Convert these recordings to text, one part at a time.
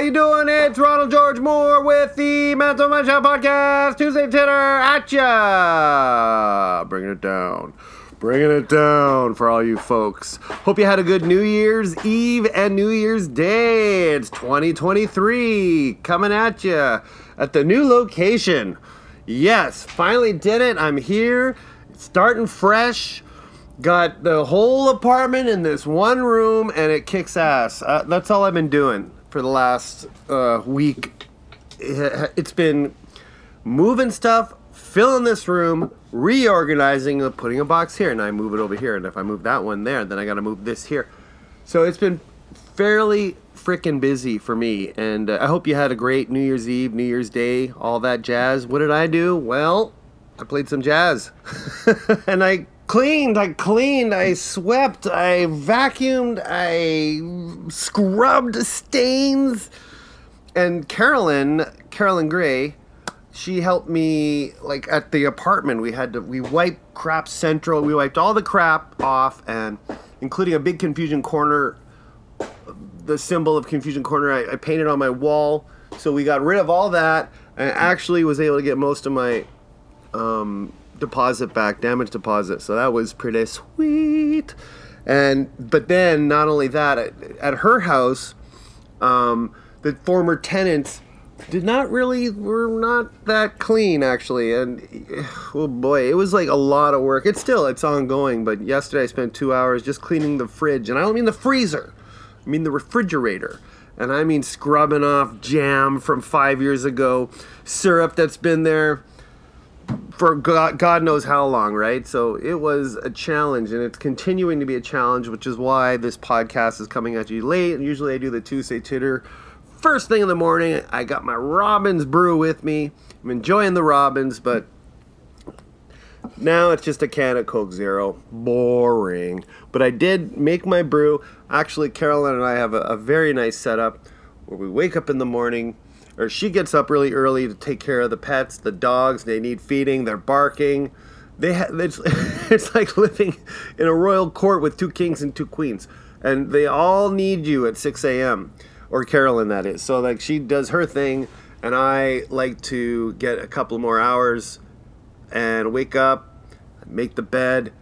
you doing? It's Ronald George Moore with the Mental Mindset Podcast. Tuesday Titter at ya. Bringing it down. Bringing it down for all you folks. Hope you had a good New Year's Eve and New Year's Day. It's 2023 coming at you at the new location. Yes, finally did it. I'm here, starting fresh. Got the whole apartment in this one room, and it kicks ass. Uh, that's all I've been doing for the last uh, week. It's been moving stuff, filling this room, reorganizing, putting a box here, and I move it over here. And if I move that one there, then I got to move this here. So it's been fairly freaking busy for me. And uh, I hope you had a great New Year's Eve, New Year's Day, all that jazz. What did I do? Well, I played some jazz. and I cleaned, I cleaned, I swept, I vacuumed, I scrubbed stains. And Carolyn, Carolyn Gray, she helped me like at the apartment. We had to we wiped crap central. We wiped all the crap off and including a big confusion corner the symbol of confusion corner I, I painted on my wall. So we got rid of all that and actually was able to get most of my um, deposit back, damage deposit. So that was pretty sweet. And but then not only that, at, at her house, um, the former tenants did not really were not that clean actually. And oh boy it was like a lot of work. It's still it's ongoing but yesterday i spent two hours just cleaning the fridge. And i don't mean the freezer. I mean the refrigerator. And i mean scrubbing off jam from five years ago syrup that's been there for God, God knows how long, right? So it was a challenge, and it's continuing to be a challenge, which is why this podcast is coming at you late. And usually I do the Tuesday Titter first thing in the morning. I got my Robin's brew with me. I'm enjoying the Robin's, but now it's just a can of Coke Zero. Boring. But I did make my brew. Actually, Carolyn and I have a, a very nice setup where we wake up in the morning or she gets up really early to take care of the pets, the dogs. They need feeding. They're barking. They ha- it's, it's like living in a royal court with two kings and two queens, and they all need you at 6 a.m. or Carolyn that is. So like she does her thing, and I like to get a couple more hours and wake up, make the bed,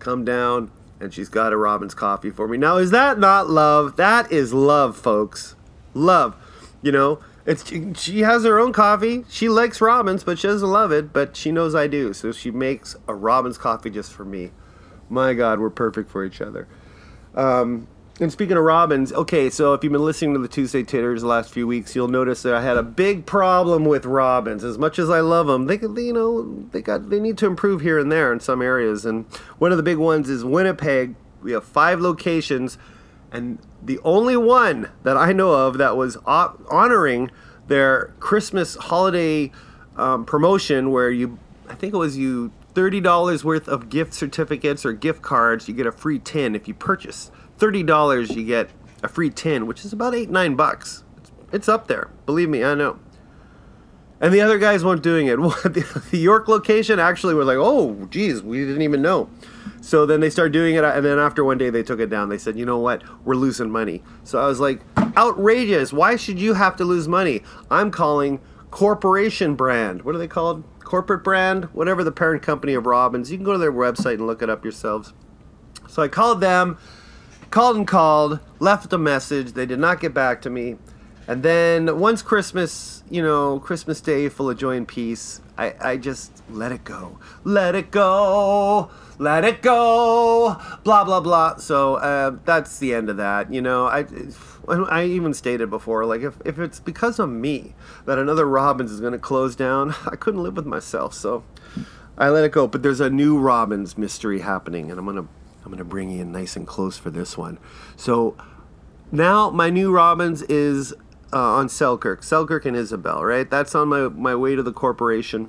come down, and she's got a Robin's coffee for me. Now is that not love? That is love, folks. Love. You know, it's she has her own coffee. She likes Robin's, but she doesn't love it. But she knows I do, so she makes a Robin's coffee just for me. My God, we're perfect for each other. Um, and speaking of Robin's, okay, so if you've been listening to the Tuesday Titters the last few weeks, you'll notice that I had a big problem with Robin's. As much as I love them, they you know they got they need to improve here and there in some areas. And one of the big ones is Winnipeg. We have five locations and the only one that I know of that was honoring their Christmas holiday um, promotion, where you, I think it was you thirty dollars worth of gift certificates or gift cards, you get a free tin if you purchase thirty dollars. You get a free tin, which is about eight nine bucks. It's, it's up there, believe me, I know. And the other guys weren't doing it. the York location actually were like, oh, geez, we didn't even know. So then they started doing it, and then after one day they took it down. They said, you know what, we're losing money. So I was like, outrageous. Why should you have to lose money? I'm calling corporation brand. What are they called? Corporate brand? Whatever the parent company of Robin's. You can go to their website and look it up yourselves. So I called them, called and called, left a message. They did not get back to me. And then once Christmas, you know, Christmas Day full of joy and peace, I, I just let it go. Let it go. Let it go. Blah, blah, blah. So uh, that's the end of that. You know, I, I even stated before, like, if, if it's because of me that another Robin's is going to close down, I couldn't live with myself. So I let it go. But there's a new Robin's mystery happening, and I'm going to I'm going to bring you in nice and close for this one. So now my new Robin's is uh, on Selkirk, Selkirk and Isabel, right? That's on my, my way to the corporation.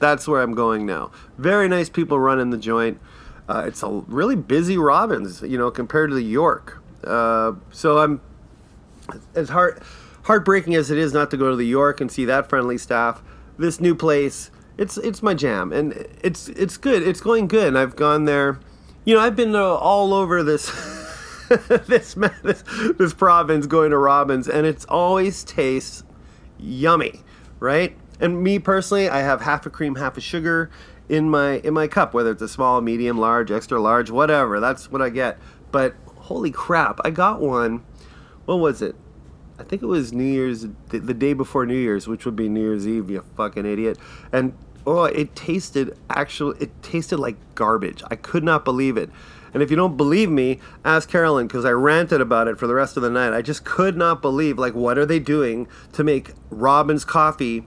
That's where I'm going now. Very nice people running the joint. Uh, it's a really busy Robin's, you know, compared to the York. Uh, so I'm as heart heartbreaking as it is not to go to the York and see that friendly staff. This new place, it's it's my jam, and it's it's good. It's going good. And I've gone there. You know, I've been uh, all over this this, this this province going to Robin's, and it's always tastes yummy, right? And me personally, I have half a cream, half a sugar in my in my cup, whether it's a small, medium, large, extra large, whatever. That's what I get. But holy crap, I got one. What was it? I think it was New Year's, the, the day before New Year's, which would be New Year's Eve. You fucking idiot! And oh, it tasted actually, it tasted like garbage. I could not believe it. And if you don't believe me, ask Carolyn because I ranted about it for the rest of the night. I just could not believe, like, what are they doing to make Robin's coffee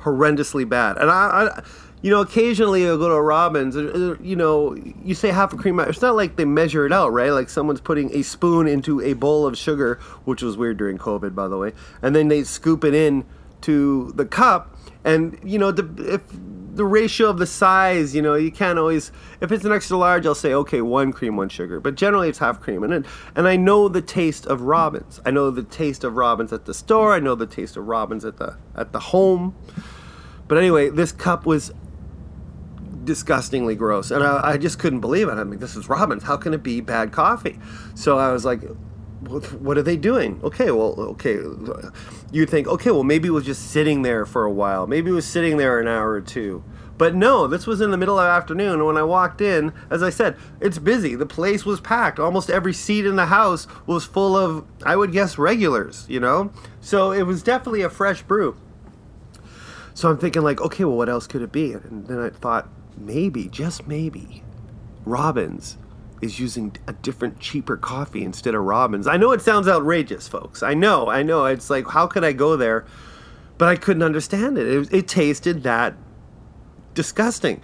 horrendously bad? And I, I you know, occasionally you'll go to a Robin's, uh, uh, you know, you say half a cream. It's not like they measure it out, right? Like someone's putting a spoon into a bowl of sugar, which was weird during COVID, by the way, and then they scoop it in to the cup. And, you know, if the ratio of the size, you know, you can't always. If it's an extra large, I'll say okay, one cream, one sugar. But generally, it's half cream, and it, and I know the taste of Robin's. I know the taste of Robin's at the store. I know the taste of Robin's at the at the home. But anyway, this cup was disgustingly gross, and I, I just couldn't believe it. I mean, this is Robbins. How can it be bad coffee? So I was like, what are they doing? Okay, well, okay. You think, okay, well, maybe it was just sitting there for a while. Maybe it was sitting there an hour or two. But no, this was in the middle of the afternoon. When I walked in, as I said, it's busy. The place was packed. Almost every seat in the house was full of, I would guess, regulars, you know? So it was definitely a fresh brew. So I'm thinking, like, okay, well, what else could it be? And then I thought, maybe, just maybe, Robin's is using a different, cheaper coffee instead of Robin's. I know it sounds outrageous, folks. I know, I know. It's like, how could I go there? But I couldn't understand it. It, it tasted that disgusting.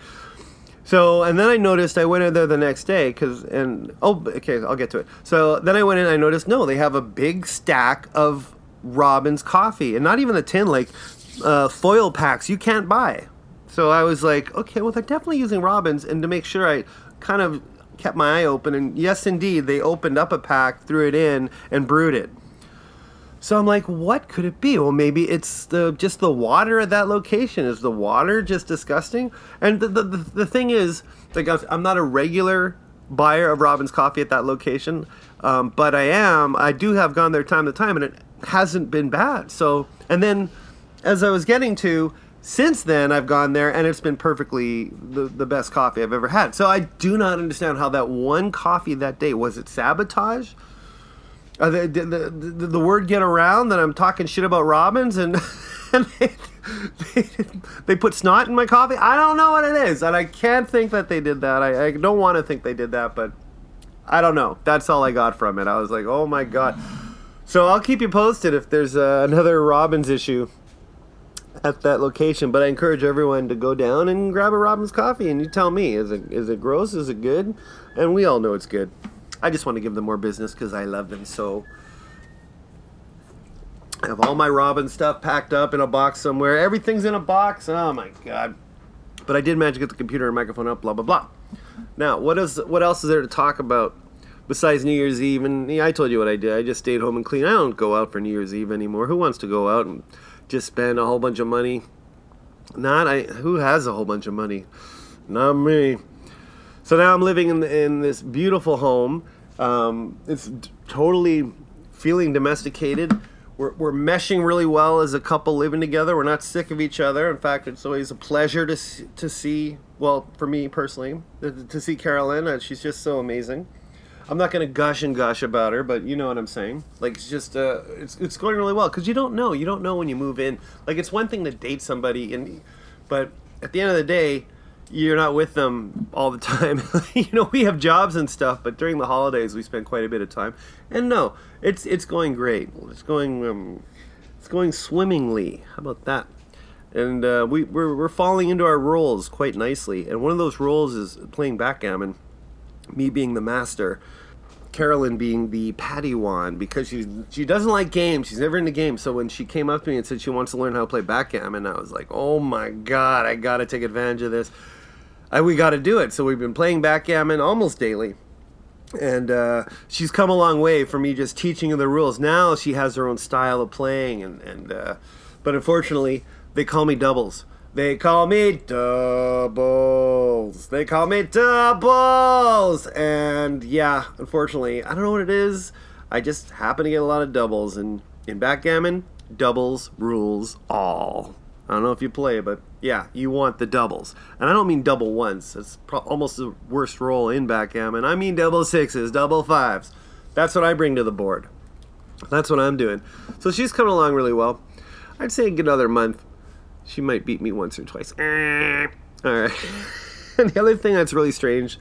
So, and then I noticed I went in there the next day because, and oh, okay, I'll get to it. So then I went in, I noticed no, they have a big stack of Robin's coffee, and not even the tin, like uh, foil packs you can't buy. So I was like, okay, well, they're definitely using Robin's. And to make sure I kind of kept my eye open, and yes, indeed, they opened up a pack, threw it in, and brewed it. So I'm like, what could it be? Well, maybe it's the just the water at that location. Is the water just disgusting? And the the, the thing is, like, I'm not a regular buyer of Robin's coffee at that location, um, but I am. I do have gone there time to time, and it hasn't been bad. So, and then as I was getting to, since then I've gone there and it's been perfectly the, the best coffee I've ever had. So I do not understand how that one coffee that day was it sabotage? Uh, the, the, the, the, word get around that I'm talking shit about Robin's and, and they, they, they, put snot in my coffee. I don't know what it is, and I can't think that they did that. I, I don't want to think they did that, but I don't know. That's all I got from it. I was like, oh my god. So I'll keep you posted if there's uh, another Robin's issue at that location. But I encourage everyone to go down and grab a Robin's coffee, and you tell me is it is it gross? Is it good? And we all know it's good. I just want to give them more business because I love them so. I have all my Robin stuff packed up in a box somewhere. Everything's in a box. Oh my god! But I did manage to get the computer and microphone up. Blah blah blah. Now, what is what else is there to talk about besides New Year's Eve? And yeah, I told you what I did. I just stayed home and cleaned. I don't go out for New Year's Eve anymore. Who wants to go out and just spend a whole bunch of money. Not I. Who has a whole bunch of money? Not me. So now I'm living in in this beautiful home. Um, it's totally feeling domesticated. We're, we're meshing really well as a couple living together. We're not sick of each other. In fact, it's always a pleasure to to see. Well, for me personally, to see Carolyn. Uh, she's just so amazing. I'm not gonna gush and gush about her, but you know what I'm saying. Like it's just uh, it's it's going really well because you don't know. You don't know when you move in. Like it's one thing to date somebody, and but at the end of the day, you're not with them all the time. you know, we have jobs and stuff, but during the holidays we spend quite a bit of time. And no, it's it's going great. It's going um, it's going swimmingly. How about that? And uh, we we're, we're falling into our roles quite nicely. And one of those roles is playing backgammon me being the master, Carolyn being the patty Padawan because she she doesn't like games. She's never into games. So when she came up to me and said she wants to learn how to play backgammon, I was like, oh my god, I got to take advantage of this. I, we got to do it. So we've been playing backgammon almost daily. And uh, she's come a long way from me just teaching her the rules. Now she has her own style of playing, and, and uh, but unfortunately, they call me doubles They call me doubles. They call me doubles. And yeah, unfortunately, I don't know what it is. I just happen to get a lot of doubles. And in backgammon, doubles rules all. I don't know if you play, but yeah, you want the doubles. And I don't mean double ones. It's pro- almost the worst roll in backgammon. I mean double sixes, double fives. That's what I bring to the board. That's what I'm doing. So she's coming along really well. I'd say another month. She might beat me once or twice. All right. and the other thing that's really strange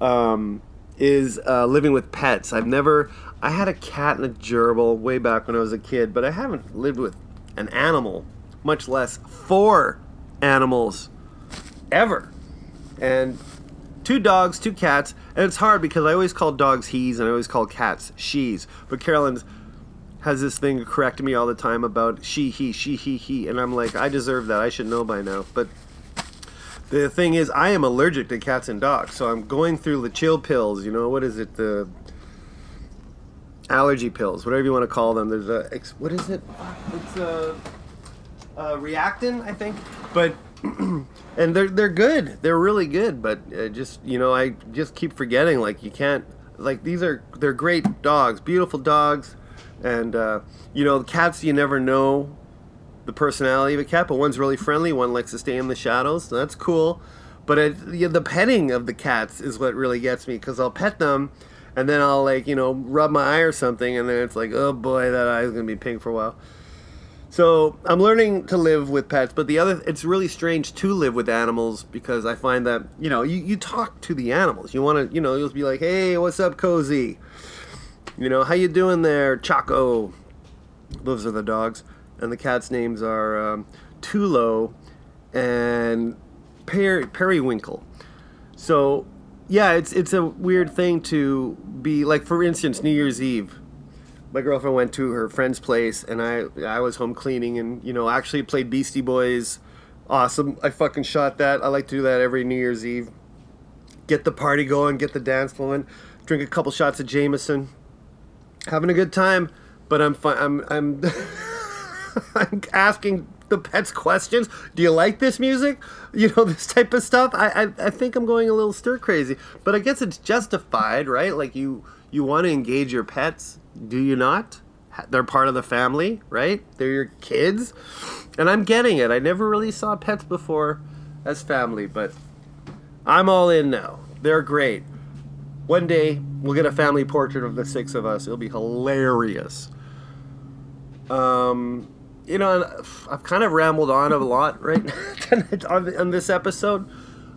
um, is uh, living with pets. I've never. I had a cat and a gerbil way back when I was a kid, but I haven't lived with an animal, much less four animals, ever. And two dogs, two cats, and it's hard because I always call dogs he's and I always call cats she's. But Carolyn's has this thing correct me all the time about she, he, she, he, he, and I'm like, I deserve that. I should know by now. But the thing is, I am allergic to cats and dogs, so I'm going through the chill pills. You know, what is it? The allergy pills, whatever you want to call them. There's a what is it? It's a, a Reactine, I think. But and they're they're good. They're really good. But uh, just you know, I just keep forgetting. Like you can't. Like these are they're great dogs, beautiful dogs, and uh, you know, cats you never know the personality of a cat, but one's really friendly. One likes to stay in the shadows. So that's cool. But it, the petting of the cats is what really gets me because I'll pet them, and then I'll like you know rub my eye or something, and then it's like oh boy, that eye's gonna be pink for a while. So I'm learning to live with pets, but the other it's really strange to live with animals because I find that you know you, you talk to the animals. You want to you know you'll be like, hey, what's up, cozy? You know how you doing there, Chaco? Those are the dogs, and the cats' names are um, Tulo and per- Periwinkle. So yeah, it's it's a weird thing to be like. For instance, New Year's Eve my girlfriend went to her friend's place and I I was home cleaning and you know actually played Beastie Boys. Awesome. I fucking shot that. I like to do that every New Year's Eve. Get the party going, get the dance flowing, drink a couple shots of Jameson. Having a good time, but I'm fine I'm I'm I'm asking the pets questions. Do you like this music? You know, this type of stuff. I, I I think I'm going a little stir crazy, but I guess it's justified, right? Like you you want to engage your pets do you not? They're part of the family, right? They're your kids. And I'm getting it. I never really saw pets before as family, but I'm all in now. They're great. One day we'll get a family portrait of the six of us. It'll be hilarious. Um, you know, I've kind of rambled on a lot right on, on this episode.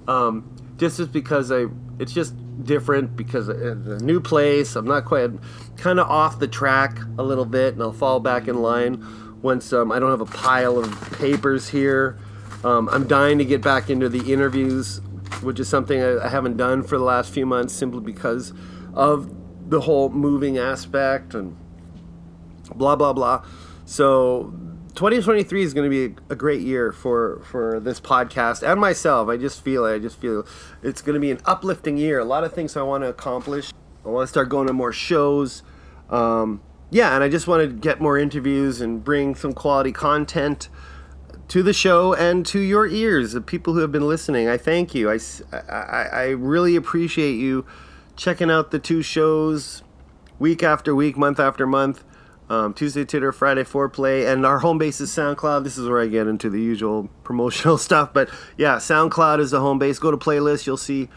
Um, just as because I, it's just different because the new place. I'm not quite kind of off the track a little bit, and I'll fall back in line once um, I don't have a pile of papers here. Um, I'm dying to get back into the interviews, which is something I, haven't done for the last few months simply because of the whole moving aspect and blah blah blah. So 2023 is going to be a, great year for for this podcast and myself. I just feel it. I just feel it's going to be an uplifting year. A lot of things I want to accomplish. I want to start going to more shows. Um, yeah, and I just want to get more interviews and bring some quality content to the show and to your ears, the people who have been listening. I thank you. I, I, I really appreciate you checking out the two shows week after week, month after month. Um, Tuesday Titter, Friday Foreplay, and our home base is SoundCloud. This is where I get into the usual promotional stuff. But yeah, SoundCloud is the home base. Go to playlist, you'll see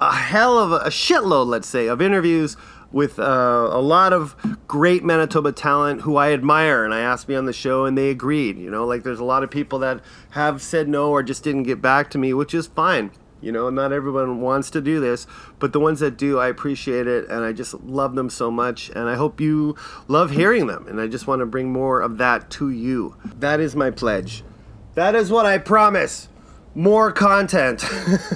a hell of a, a shitload, let's say, of interviews with uh, a lot of great Manitoba talent who I admire, and I asked me on the show, and they agreed. You know, like there's a lot of people that have said no or just didn't get back to me, which is fine. You know, not everyone wants to do this, but the ones that do, I appreciate it, and I just love them so much, and I hope you love hearing them, and I just want to bring more of that to you. That is my pledge. That is what I promise. More content.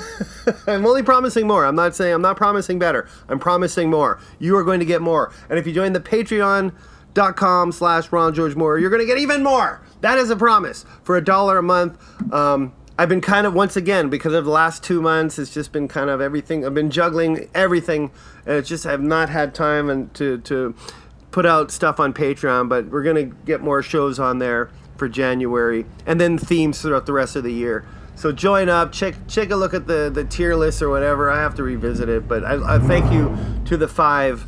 I'm only promising more. I'm not saying I'm not promising better. I'm promising more. You are going to get more. And if you join the Patreon.com slash Ron George Moore, you're going to get even more. That is a promise. For a dollar a month, um, I've been kind of once again because of the last two months. It's just been kind of everything. I've been juggling everything, and it's just I've not had time and to to put out stuff on Patreon. But we're gonna get more shows on there for January, and then themes throughout the rest of the year. So join up, check check a look at the the tier list or whatever. I have to revisit it, but I, I thank you to the five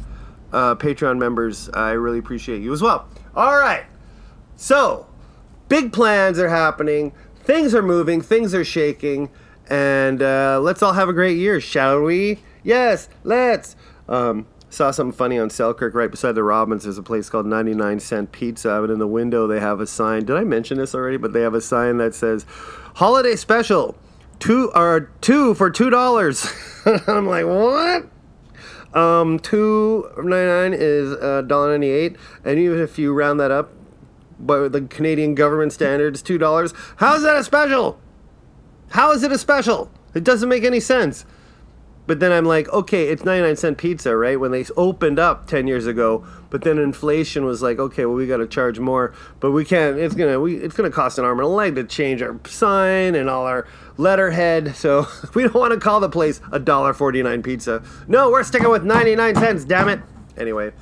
uh, Patreon members. I really appreciate you as well. All right, so big plans are happening. Things are moving. Things are shaking, and uh, let's all have a great year, shall we? Yes, let's. Um, saw something funny on Selkirk right beside the Robin's. There's a place called 99 Cent Pizza, and in the window they have a sign. Did I mention this already? But they have a sign that says "Holiday Special, two or two for two dollars." I'm like, what? Um, two ninety nine is dollar ninety eight, and even if you round that up, by the Canadian government standards, two dollars. How is that a special? How is it a special? It doesn't make any sense. But then I'm like, okay, it's 99 cent pizza, right? When they opened up 10 years ago, but then inflation was like, okay, well we got to charge more, but we can't. It's gonna we it's gonna cost an arm and a leg to change our sign and all our letterhead. So we don't want to call the place a dollar 49 pizza. No, we're sticking with 99 cents. Damn it. Anyway.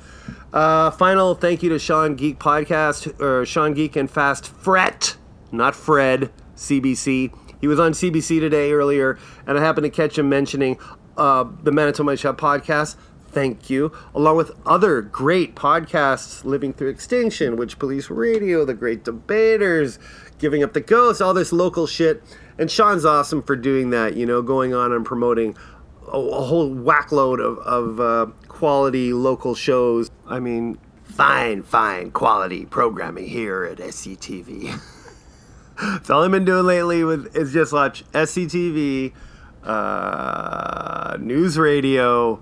Uh, final thank you to Sean Geek Podcast, or Sean Geek and Fast Fret, not Fred, CBC. He was on CBC today earlier, and I happened to catch him mentioning uh, the Manitoba Shop podcast. Thank you. Along with other great podcasts, Living Through Extinction, Witch Police Radio, The Great Debaters, Giving Up the Ghost, all this local shit. And Sean's awesome for doing that, you know, going on and promoting a, a whole whackload of, of uh, quality local shows. I mean, fine, fine quality programming here at SCTV. That's all I've been doing lately with is just watch SCTV, uh, news radio,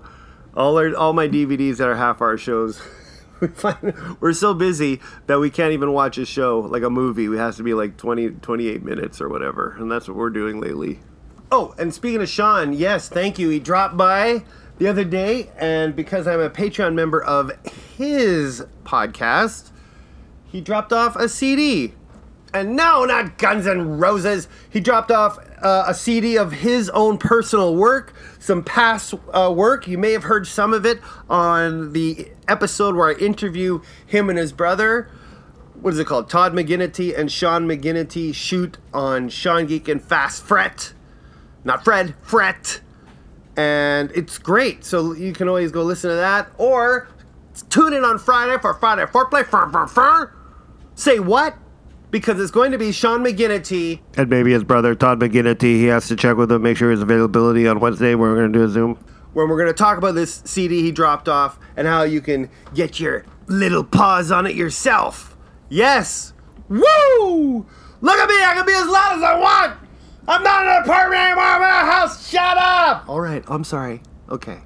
all our, all my DVDs that are half hour shows. We find we're so busy that we can't even watch a show like a movie. It has to be like 20, 28 minutes or whatever, and that's what we're doing lately. Oh, and speaking of Sean, yes, thank you. He dropped by the other day, and because I'm a Patreon member of his podcast, he dropped off a CD. And no, not Guns N' Roses. He dropped off uh, a CD of his own personal work, some past uh, work. You may have heard some of it on the episode where I interview him and his brother. What is it called? Todd McGinnity and Sean McGinnity shoot on Sean Geek and Fast Fret. Not Fred, Fret. And it's great. So you can always go listen to that. Or tune in on Friday for Friday Foreplay. Fur. Say what? Because it's going to be Sean McGinnity and maybe his brother Todd McGinnity. He has to check with him, make sure his availability on Wednesday. We're going to do a Zoom where we're going to talk about this CD he dropped off and how you can get your little paws on it yourself. Yes, woo! Look at me, I can be as loud as I want. I'm not in an apartment anymore. I'm in a house. Shut up. All right, I'm sorry. Okay.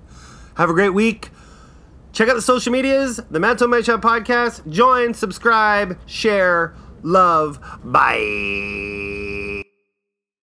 Have a great week. Check out the social medias, the May Shop podcast. Join, subscribe, share Love. Bye.